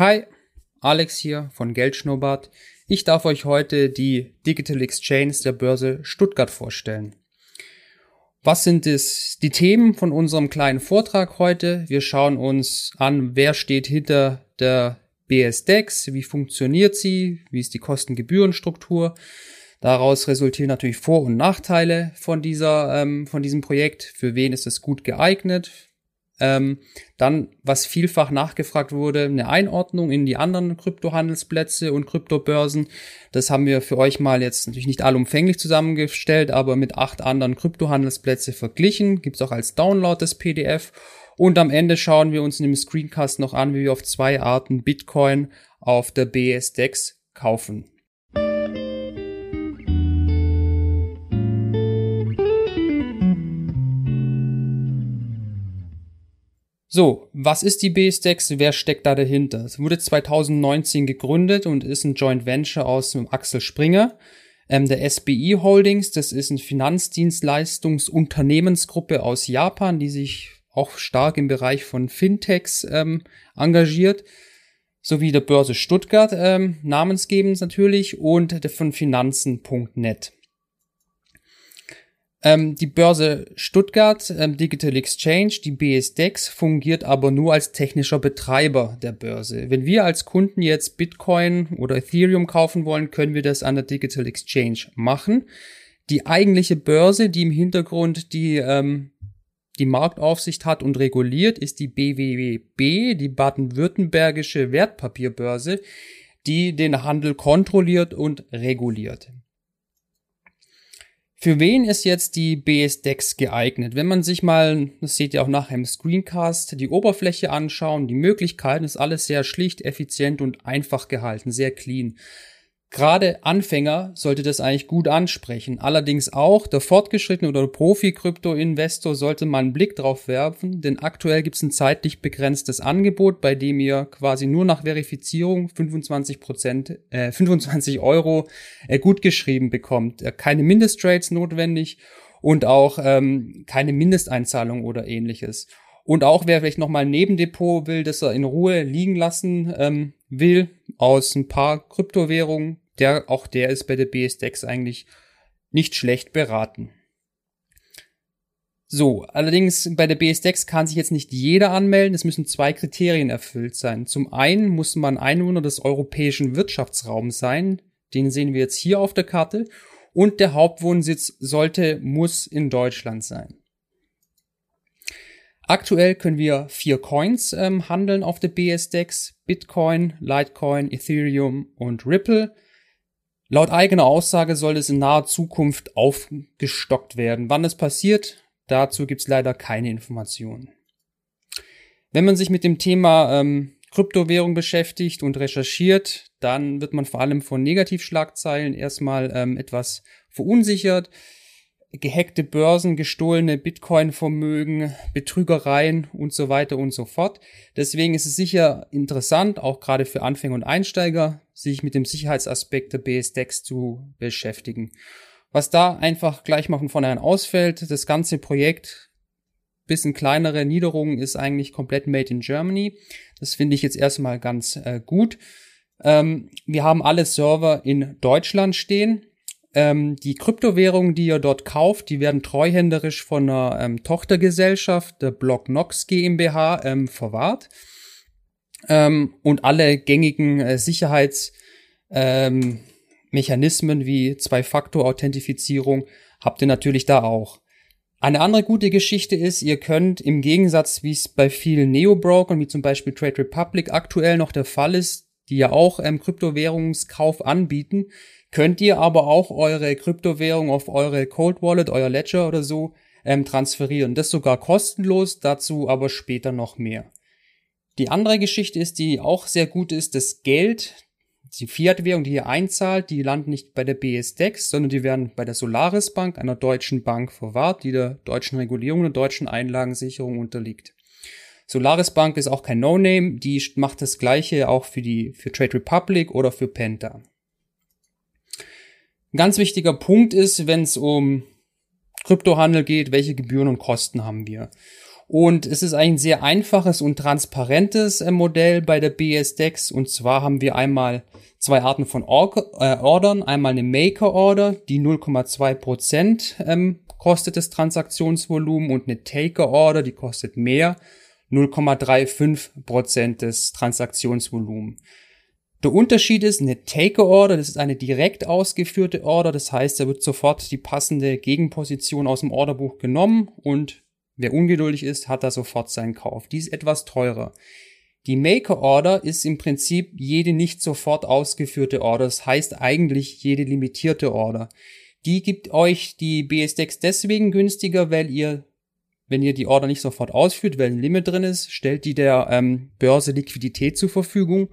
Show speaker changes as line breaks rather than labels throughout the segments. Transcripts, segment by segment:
Hi, Alex hier von Geldschnurrbart. Ich darf euch heute die Digital Exchange der Börse Stuttgart vorstellen. Was sind es, die Themen von unserem kleinen Vortrag heute? Wir schauen uns an, wer steht hinter der BSDEX, wie funktioniert sie, wie ist die Kostengebührenstruktur. Daraus resultieren natürlich Vor- und Nachteile von dieser, ähm, von diesem Projekt. Für wen ist es gut geeignet? Ähm, dann, was vielfach nachgefragt wurde, eine Einordnung in die anderen Kryptohandelsplätze und Kryptobörsen. Das haben wir für euch mal jetzt natürlich nicht allumfänglich zusammengestellt, aber mit acht anderen Kryptohandelsplätze verglichen. Gibt's auch als Download das PDF. Und am Ende schauen wir uns in dem Screencast noch an, wie wir auf zwei Arten Bitcoin auf der BSDEX kaufen. So, was ist die BSDEX? Wer steckt da dahinter? Es wurde 2019 gegründet und ist ein Joint Venture aus dem Axel Springer, ähm, der SBI Holdings. Das ist eine Finanzdienstleistungsunternehmensgruppe aus Japan, die sich auch stark im Bereich von Fintechs ähm, engagiert, sowie der Börse Stuttgart ähm, namensgebend natürlich und der von Finanzen.net. Ähm, die Börse Stuttgart ähm, Digital Exchange, die BSDEX, fungiert aber nur als technischer Betreiber der Börse. Wenn wir als Kunden jetzt Bitcoin oder Ethereum kaufen wollen, können wir das an der Digital Exchange machen. Die eigentliche Börse, die im Hintergrund die, ähm, die Marktaufsicht hat und reguliert, ist die BWB, die baden-württembergische Wertpapierbörse, die den Handel kontrolliert und reguliert. Für wen ist jetzt die BSDEX geeignet? Wenn man sich mal, das seht ihr auch nachher im Screencast, die Oberfläche anschauen, die Möglichkeiten, ist alles sehr schlicht, effizient und einfach gehalten, sehr clean. Gerade Anfänger sollte das eigentlich gut ansprechen. Allerdings auch der fortgeschrittene oder Profi-Krypto-Investor sollte mal einen Blick drauf werfen, denn aktuell gibt es ein zeitlich begrenztes Angebot, bei dem ihr quasi nur nach Verifizierung 25 Prozent, äh, 25 Euro äh, gutgeschrieben bekommt. Äh, keine Mindesttrades notwendig und auch ähm, keine Mindesteinzahlung oder ähnliches. Und auch wer vielleicht nochmal ein Nebendepot will, das er in Ruhe liegen lassen ähm, will, aus ein paar Kryptowährungen, der, auch der ist bei der BSDEX eigentlich nicht schlecht beraten. So, allerdings bei der BSDEX kann sich jetzt nicht jeder anmelden. Es müssen zwei Kriterien erfüllt sein. Zum einen muss man Einwohner des europäischen Wirtschaftsraums sein. Den sehen wir jetzt hier auf der Karte. Und der Hauptwohnsitz sollte, muss in Deutschland sein. Aktuell können wir vier Coins ähm, handeln auf der BSDEX. Bitcoin, Litecoin, Ethereum und Ripple. Laut eigener Aussage soll es in naher Zukunft aufgestockt werden. Wann es passiert, dazu gibt es leider keine Informationen. Wenn man sich mit dem Thema ähm, Kryptowährung beschäftigt und recherchiert, dann wird man vor allem von Negativschlagzeilen erstmal ähm, etwas verunsichert. Gehackte Börsen, gestohlene Bitcoin-Vermögen, Betrügereien und so weiter und so fort. Deswegen ist es sicher interessant, auch gerade für Anfänger und Einsteiger, sich mit dem Sicherheitsaspekt der BSDEX zu beschäftigen. Was da einfach gleich mal von vornherein ausfällt, das ganze Projekt, bisschen kleinere Niederungen, ist eigentlich komplett made in Germany. Das finde ich jetzt erstmal ganz äh, gut. Ähm, wir haben alle Server in Deutschland stehen. Ähm, die Kryptowährungen, die ihr dort kauft, die werden treuhänderisch von einer ähm, Tochtergesellschaft, der Block Nox GmbH, ähm, verwahrt ähm, und alle gängigen äh, Sicherheitsmechanismen ähm, wie Zwei-Faktor-Authentifizierung habt ihr natürlich da auch. Eine andere gute Geschichte ist, ihr könnt im Gegensatz, wie es bei vielen Neo-Brokern, wie zum Beispiel Trade Republic aktuell noch der Fall ist, die ja auch ähm, Kryptowährungskauf anbieten, könnt ihr aber auch eure Kryptowährung auf eure Cold Wallet, euer Ledger oder so ähm, transferieren. Das sogar kostenlos, dazu aber später noch mehr. Die andere Geschichte ist, die auch sehr gut ist, das Geld, die Fiat-Währung, die ihr einzahlt, die landen nicht bei der BSDEX, sondern die werden bei der Solaris Bank, einer deutschen Bank, verwahrt, die der deutschen Regulierung und der deutschen Einlagensicherung unterliegt. Solaris Bank ist auch kein No-Name, die macht das gleiche auch für die, für Trade Republic oder für Penta. Ein ganz wichtiger Punkt ist, wenn es um Kryptohandel geht, welche Gebühren und Kosten haben wir. Und es ist ein sehr einfaches und transparentes äh, Modell bei der BSDEX. Und zwar haben wir einmal zwei Arten von Or äh, Ordern. Einmal eine Maker Order, die 0,2 Prozent ähm, kostet das Transaktionsvolumen und eine Taker Order, die kostet mehr, 0,35 Prozent des Transaktionsvolumens. Der Unterschied ist, eine Taker Order, das ist eine direkt ausgeführte Order, das heißt, da wird sofort die passende Gegenposition aus dem Orderbuch genommen und wer ungeduldig ist, hat da sofort seinen Kauf. Die ist etwas teurer. Die Maker Order ist im Prinzip jede nicht sofort ausgeführte Order, das heißt eigentlich jede limitierte Order. Die gibt euch die BSDEX deswegen günstiger, weil ihr, wenn ihr die Order nicht sofort ausführt, weil ein Limit drin ist, stellt die der ähm, Börse Liquidität zur Verfügung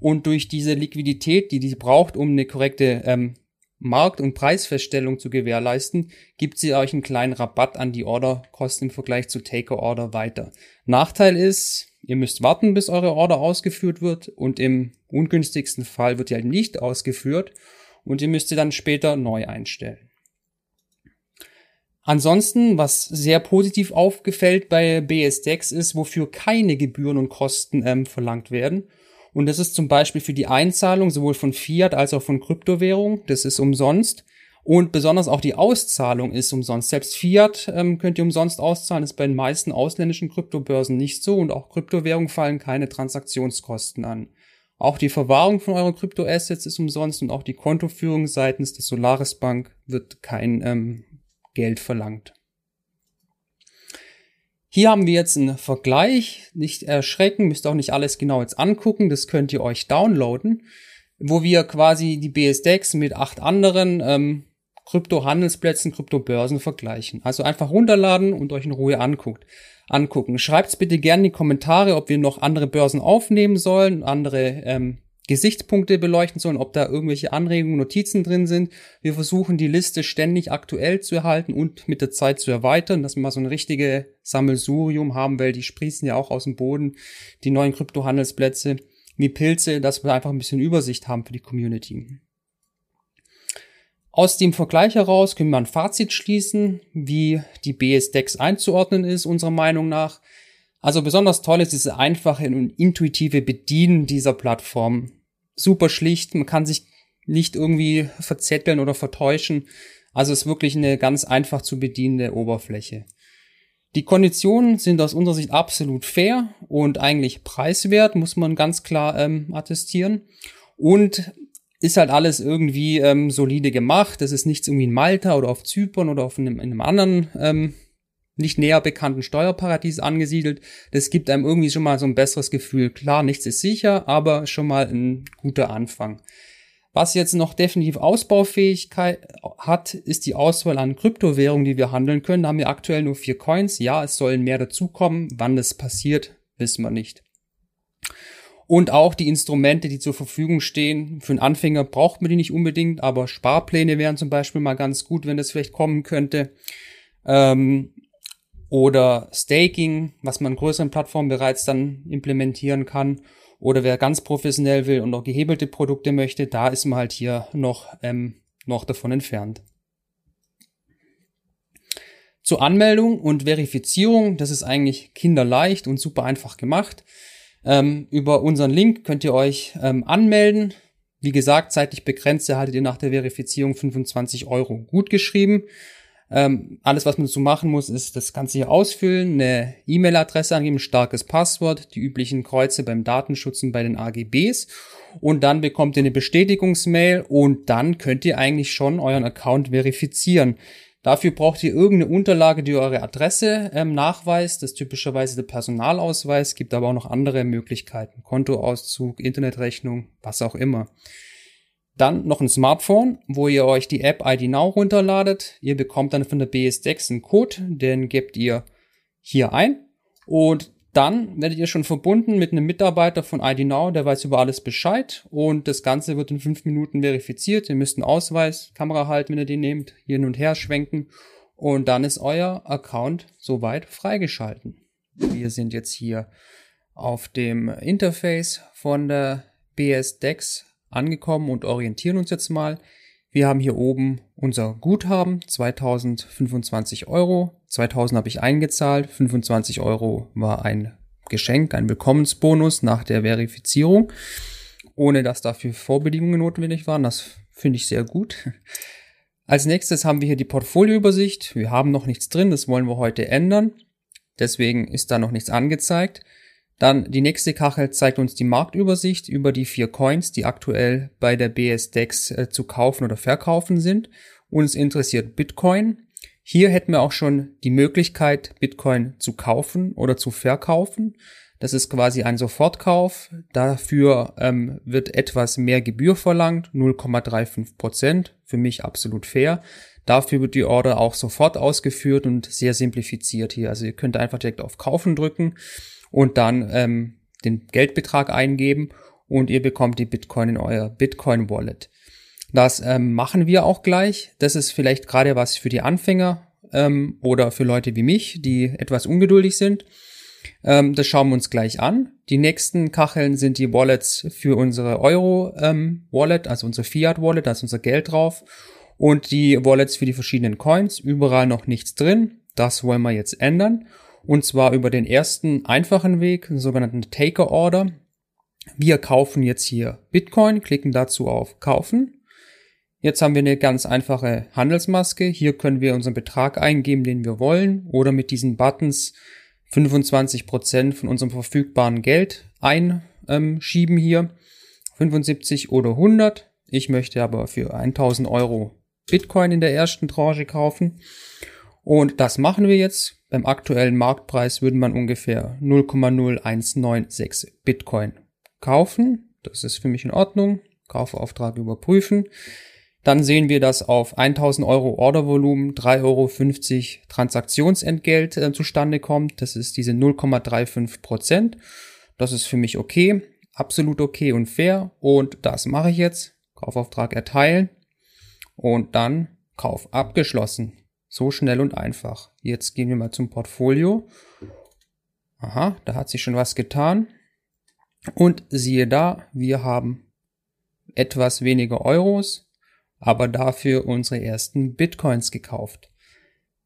und durch diese Liquidität, die die braucht, um eine korrekte ähm, Markt- und Preisfeststellung zu gewährleisten, gibt sie euch einen kleinen Rabatt an die Orderkosten im Vergleich zu Taker-Order weiter. Nachteil ist, ihr müsst warten, bis eure Order ausgeführt wird und im ungünstigsten Fall wird die halt nicht ausgeführt und ihr müsst sie dann später neu einstellen. Ansonsten, was sehr positiv aufgefällt bei BSDEX ist, wofür keine Gebühren und Kosten ähm, verlangt werden. Und das ist zum Beispiel für die Einzahlung sowohl von Fiat als auch von Kryptowährung. Das ist umsonst. Und besonders auch die Auszahlung ist umsonst. Selbst Fiat ähm, könnt ihr umsonst auszahlen, ist bei den meisten ausländischen Kryptobörsen nicht so und auch Kryptowährungen fallen keine Transaktionskosten an. Auch die Verwahrung von euren Kryptoassets ist umsonst und auch die Kontoführung seitens der Solaris Bank wird kein ähm, Geld verlangt. Hier haben wir jetzt einen Vergleich. Nicht erschrecken, müsst auch nicht alles genau jetzt angucken. Das könnt ihr euch downloaden, wo wir quasi die BSDEX mit acht anderen ähm, Krypto-Handelsplätzen, Kryptobörsen vergleichen. Also einfach runterladen und euch in Ruhe anguckt, angucken. Schreibt's bitte gerne in die Kommentare, ob wir noch andere Börsen aufnehmen sollen, andere ähm, Gesichtspunkte beleuchten sollen, ob da irgendwelche Anregungen, Notizen drin sind. Wir versuchen die Liste ständig aktuell zu erhalten und mit der Zeit zu erweitern, dass wir mal so ein richtige Sammelsurium haben, weil die sprießen ja auch aus dem Boden, die neuen Kryptohandelsplätze wie Pilze, dass wir einfach ein bisschen Übersicht haben für die Community. Aus dem Vergleich heraus können wir ein Fazit schließen, wie die BSDEX einzuordnen ist, unserer Meinung nach. Also besonders toll ist diese einfache und intuitive Bedienen dieser Plattform. Super schlicht, man kann sich nicht irgendwie verzetteln oder vertäuschen. Also es ist wirklich eine ganz einfach zu bedienende Oberfläche. Die Konditionen sind aus unserer Sicht absolut fair und eigentlich preiswert, muss man ganz klar ähm, attestieren. Und ist halt alles irgendwie ähm, solide gemacht. Es ist nichts irgendwie in Malta oder auf Zypern oder auf einem, in einem anderen ähm, nicht näher bekannten Steuerparadies angesiedelt. Das gibt einem irgendwie schon mal so ein besseres Gefühl. Klar, nichts ist sicher, aber schon mal ein guter Anfang. Was jetzt noch definitiv Ausbaufähigkeit hat, ist die Auswahl an Kryptowährungen, die wir handeln können. Da haben wir aktuell nur vier Coins. Ja, es sollen mehr dazukommen. Wann das passiert, wissen wir nicht. Und auch die Instrumente, die zur Verfügung stehen. Für einen Anfänger braucht man die nicht unbedingt, aber Sparpläne wären zum Beispiel mal ganz gut, wenn das vielleicht kommen könnte. Ähm, oder Staking, was man größeren Plattformen bereits dann implementieren kann. Oder wer ganz professionell will und auch gehebelte Produkte möchte, da ist man halt hier noch, ähm, noch davon entfernt. Zur Anmeldung und Verifizierung, das ist eigentlich kinderleicht und super einfach gemacht. Ähm, über unseren Link könnt ihr euch ähm, anmelden. Wie gesagt, zeitlich begrenzt erhaltet ihr nach der Verifizierung 25 Euro gut geschrieben. Ähm, alles, was man dazu machen muss, ist das Ganze hier ausfüllen, eine E-Mail-Adresse angeben, starkes Passwort, die üblichen Kreuze beim Datenschutz und bei den AGBs und dann bekommt ihr eine Bestätigungsmail und dann könnt ihr eigentlich schon euren Account verifizieren. Dafür braucht ihr irgendeine Unterlage, die eure Adresse ähm, nachweist. Das ist typischerweise der Personalausweis, gibt aber auch noch andere Möglichkeiten. Kontoauszug, Internetrechnung, was auch immer. Dann noch ein Smartphone, wo ihr euch die App ID Now runterladet. Ihr bekommt dann von der BSDEX einen Code, den gebt ihr hier ein. Und dann werdet ihr schon verbunden mit einem Mitarbeiter von ID Now, der weiß über alles Bescheid. Und das Ganze wird in fünf Minuten verifiziert. Ihr müsst einen Ausweis, Kamera halten, wenn ihr den nehmt, hin und her schwenken. Und dann ist euer Account soweit freigeschalten. Wir sind jetzt hier auf dem Interface von der BSDEX angekommen und orientieren uns jetzt mal. Wir haben hier oben unser Guthaben, 2025 Euro. 2000 habe ich eingezahlt, 25 Euro war ein Geschenk, ein Willkommensbonus nach der Verifizierung, ohne dass dafür Vorbedingungen notwendig waren. Das finde ich sehr gut. Als nächstes haben wir hier die Portfolioübersicht. Wir haben noch nichts drin, das wollen wir heute ändern. Deswegen ist da noch nichts angezeigt. Dann die nächste Kachel zeigt uns die Marktübersicht über die vier Coins, die aktuell bei der BSDEX äh, zu kaufen oder verkaufen sind. Uns interessiert Bitcoin. Hier hätten wir auch schon die Möglichkeit, Bitcoin zu kaufen oder zu verkaufen. Das ist quasi ein Sofortkauf. Dafür ähm, wird etwas mehr Gebühr verlangt, 0,35 Prozent. Für mich absolut fair. Dafür wird die Order auch sofort ausgeführt und sehr simplifiziert hier. Also ihr könnt einfach direkt auf Kaufen drücken und dann ähm, den Geldbetrag eingeben und ihr bekommt die Bitcoin in euer Bitcoin Wallet. Das ähm, machen wir auch gleich. Das ist vielleicht gerade was für die Anfänger ähm, oder für Leute wie mich, die etwas ungeduldig sind. Ähm, das schauen wir uns gleich an. Die nächsten Kacheln sind die Wallets für unsere Euro ähm, also unsere Fiat Wallet, da ist unser Geld drauf. Und die Wallets für die verschiedenen Coins. Überall noch nichts drin. Das wollen wir jetzt ändern. Und zwar über den ersten einfachen Weg, den sogenannten Taker Order. Wir kaufen jetzt hier Bitcoin, klicken dazu auf Kaufen. Jetzt haben wir eine ganz einfache Handelsmaske. Hier können wir unseren Betrag eingeben, den wir wollen, oder mit diesen Buttons 25% von unserem verfügbaren Geld einschieben hier. 75 oder 100. Ich möchte aber für 1000 Euro Bitcoin in der ersten Tranche kaufen. Und das machen wir jetzt. Beim aktuellen Marktpreis würde man ungefähr 0,0196 Bitcoin kaufen. Das ist für mich in Ordnung. Kaufauftrag überprüfen. Dann sehen wir, dass auf 1000 Euro Ordervolumen 3,50 Euro Transaktionsentgelt äh, zustande kommt. Das ist diese 0,35 Prozent. Das ist für mich okay. Absolut okay und fair. Und das mache ich jetzt. Kaufauftrag erteilen. Und dann Kauf abgeschlossen. So schnell und einfach. Jetzt gehen wir mal zum Portfolio. Aha, da hat sich schon was getan. Und siehe da, wir haben etwas weniger Euros, aber dafür unsere ersten Bitcoins gekauft.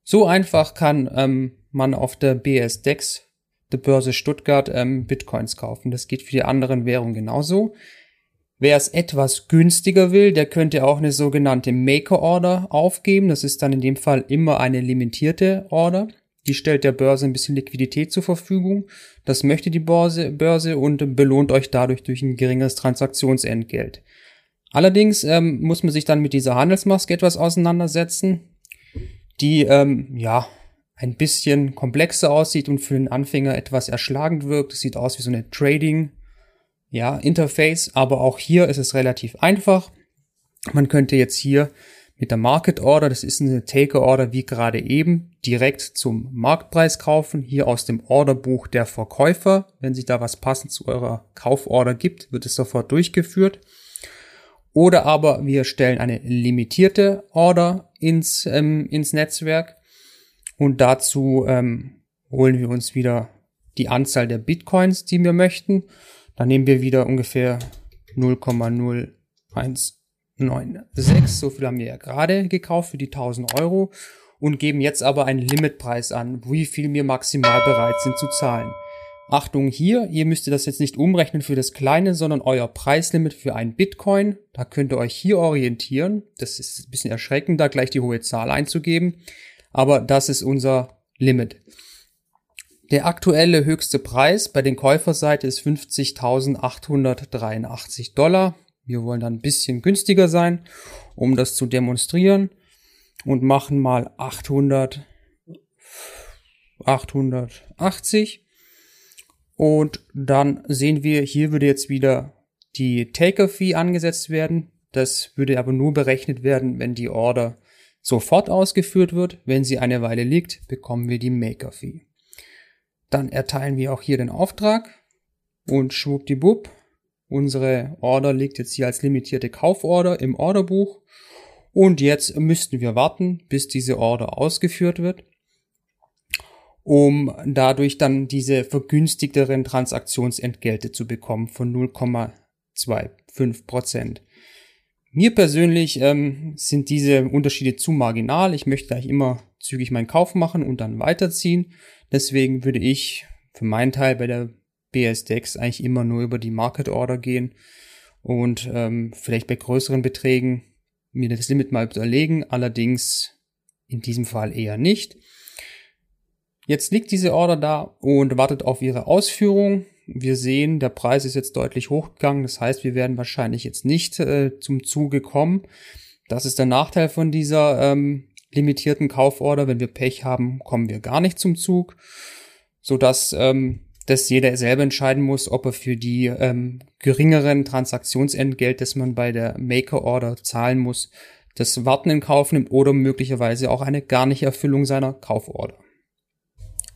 So einfach kann ähm, man auf der BSDEX, der Börse Stuttgart, ähm, Bitcoins kaufen. Das geht für die anderen Währungen genauso. Wer es etwas günstiger will, der könnte auch eine sogenannte Maker Order aufgeben. Das ist dann in dem Fall immer eine limitierte Order. Die stellt der Börse ein bisschen Liquidität zur Verfügung. Das möchte die Börse, Börse und belohnt euch dadurch durch ein geringeres Transaktionsentgelt. Allerdings ähm, muss man sich dann mit dieser Handelsmaske etwas auseinandersetzen, die ähm, ja ein bisschen komplexer aussieht und für den Anfänger etwas erschlagend wirkt. Es sieht aus wie so eine Trading ja, Interface, aber auch hier ist es relativ einfach. Man könnte jetzt hier mit der Market Order, das ist eine Taker Order wie gerade eben, direkt zum Marktpreis kaufen, hier aus dem Orderbuch der Verkäufer. Wenn sich da was passend zu eurer Kauforder gibt, wird es sofort durchgeführt. Oder aber wir stellen eine limitierte Order ins, ähm, ins Netzwerk und dazu ähm, holen wir uns wieder die Anzahl der Bitcoins, die wir möchten dann nehmen wir wieder ungefähr 0,0196. So viel haben wir ja gerade gekauft für die 1000 Euro und geben jetzt aber einen Limitpreis an, wie viel wir maximal bereit sind zu zahlen. Achtung hier, ihr müsst das jetzt nicht umrechnen für das kleine, sondern euer Preislimit für ein Bitcoin. Da könnt ihr euch hier orientieren. Das ist ein bisschen erschreckend, da gleich die hohe Zahl einzugeben. Aber das ist unser Limit. Der aktuelle höchste Preis bei den Käuferseite ist 50.883 Dollar. Wir wollen dann ein bisschen günstiger sein, um das zu demonstrieren und machen mal 800, 880. Und dann sehen wir, hier würde jetzt wieder die Taker-Fee angesetzt werden. Das würde aber nur berechnet werden, wenn die Order sofort ausgeführt wird. Wenn sie eine Weile liegt, bekommen wir die Maker-Fee. Dann erteilen wir auch hier den Auftrag und schwuppdiwupp. Unsere Order liegt jetzt hier als limitierte Kauforder im Orderbuch. Und jetzt müssten wir warten, bis diese Order ausgeführt wird, um dadurch dann diese vergünstigteren Transaktionsentgelte zu bekommen von 0,25 Prozent. Mir persönlich ähm, sind diese Unterschiede zu marginal. Ich möchte eigentlich immer zügig meinen Kauf machen und dann weiterziehen. Deswegen würde ich für meinen Teil bei der BSDEX eigentlich immer nur über die Market Order gehen und ähm, vielleicht bei größeren Beträgen mir das Limit mal überlegen. Allerdings in diesem Fall eher nicht. Jetzt liegt diese Order da und wartet auf ihre Ausführung. Wir sehen, der Preis ist jetzt deutlich hochgegangen. Das heißt, wir werden wahrscheinlich jetzt nicht äh, zum Zuge kommen. Das ist der Nachteil von dieser ähm, limitierten Kauforder. Wenn wir Pech haben, kommen wir gar nicht zum Zug, so dass ähm, das jeder selber entscheiden muss, ob er für die ähm, geringeren Transaktionsentgelt, das man bei der Maker Order zahlen muss, das Warten in Kauf nimmt oder möglicherweise auch eine gar nicht Erfüllung seiner Kauforder.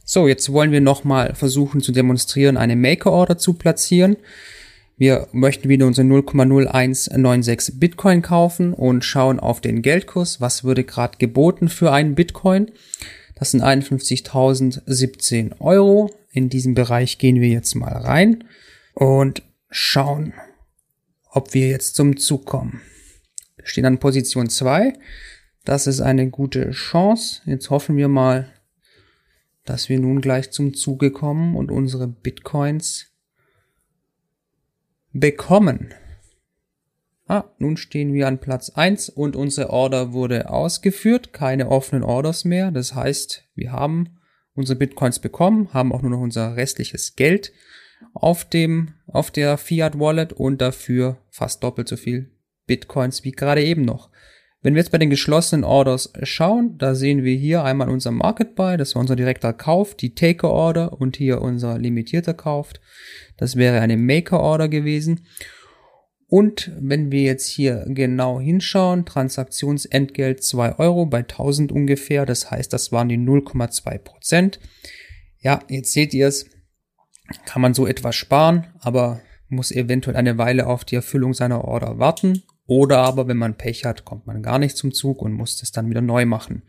So, jetzt wollen wir nochmal versuchen zu demonstrieren, eine Maker Order zu platzieren. Wir möchten wieder unsere 0,0196 Bitcoin kaufen und schauen auf den Geldkurs. Was würde gerade geboten für einen Bitcoin? Das sind 51.017 Euro. In diesem Bereich gehen wir jetzt mal rein und schauen, ob wir jetzt zum Zug kommen. Wir stehen an Position 2. Das ist eine gute Chance. Jetzt hoffen wir mal, dass wir nun gleich zum Zuge kommen und unsere Bitcoins bekommen. Ah, nun stehen wir an Platz eins und unsere Order wurde ausgeführt. Keine offenen Orders mehr. Das heißt, wir haben unsere Bitcoins bekommen, haben auch nur noch unser restliches Geld auf dem, auf der Fiat Wallet und dafür fast doppelt so viel Bitcoins wie gerade eben noch. Wenn wir jetzt bei den geschlossenen Orders schauen, da sehen wir hier einmal unser Market Buy, das war unser direkter Kauf, die Taker Order und hier unser limitierter Kauf. Das wäre eine Maker Order gewesen. Und wenn wir jetzt hier genau hinschauen, Transaktionsentgelt 2 Euro bei 1000 ungefähr, das heißt, das waren die 0,2 Prozent. Ja, jetzt seht ihr es, kann man so etwas sparen, aber muss eventuell eine Weile auf die Erfüllung seiner Order warten. Oder aber, wenn man Pech hat, kommt man gar nicht zum Zug und muss es dann wieder neu machen.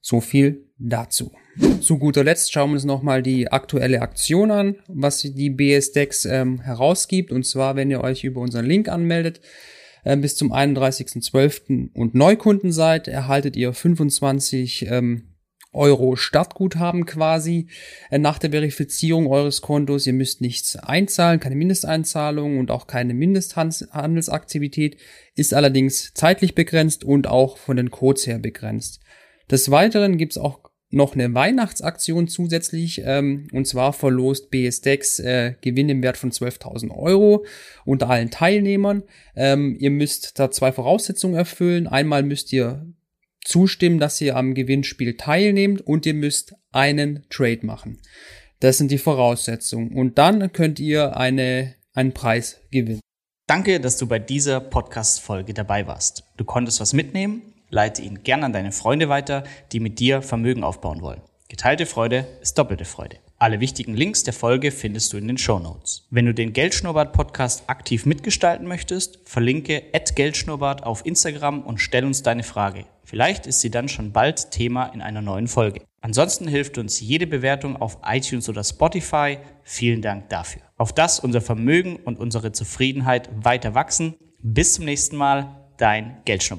So viel dazu. Zu guter Letzt schauen wir uns nochmal die aktuelle Aktion an, was die BSDEX ähm, herausgibt. Und zwar, wenn ihr euch über unseren Link anmeldet, äh, bis zum 31.12. und Neukunden seid, erhaltet ihr 25 ähm, Euro Startguthaben quasi äh, nach der Verifizierung eures Kontos. Ihr müsst nichts einzahlen, keine Mindesteinzahlung und auch keine Mindesthandelsaktivität, ist allerdings zeitlich begrenzt und auch von den Codes her begrenzt. Des Weiteren gibt's auch noch eine Weihnachtsaktion zusätzlich, ähm, und zwar verlost BSDEX äh, Gewinn im Wert von 12.000 Euro unter allen Teilnehmern. Ähm, ihr müsst da zwei Voraussetzungen erfüllen. Einmal müsst ihr zustimmen, dass ihr am Gewinnspiel teilnehmt und ihr müsst einen Trade machen. Das sind die Voraussetzungen. Und dann könnt ihr eine, einen Preis gewinnen.
Danke, dass du bei dieser Podcast-Folge dabei warst. Du konntest was mitnehmen leite ihn gern an deine Freunde weiter, die mit dir Vermögen aufbauen wollen. Geteilte Freude ist doppelte Freude. Alle wichtigen Links der Folge findest du in den Show Notes. Wenn du den Geldschnurrbart Podcast aktiv mitgestalten möchtest, verlinke @geldschnurrbart auf Instagram und stell uns deine Frage. Vielleicht ist sie dann schon bald Thema in einer neuen Folge. Ansonsten hilft uns jede Bewertung auf iTunes oder Spotify. Vielen Dank dafür. Auf das unser Vermögen und unsere Zufriedenheit weiter wachsen. Bis zum nächsten Mal, dein Geldschnurrbart.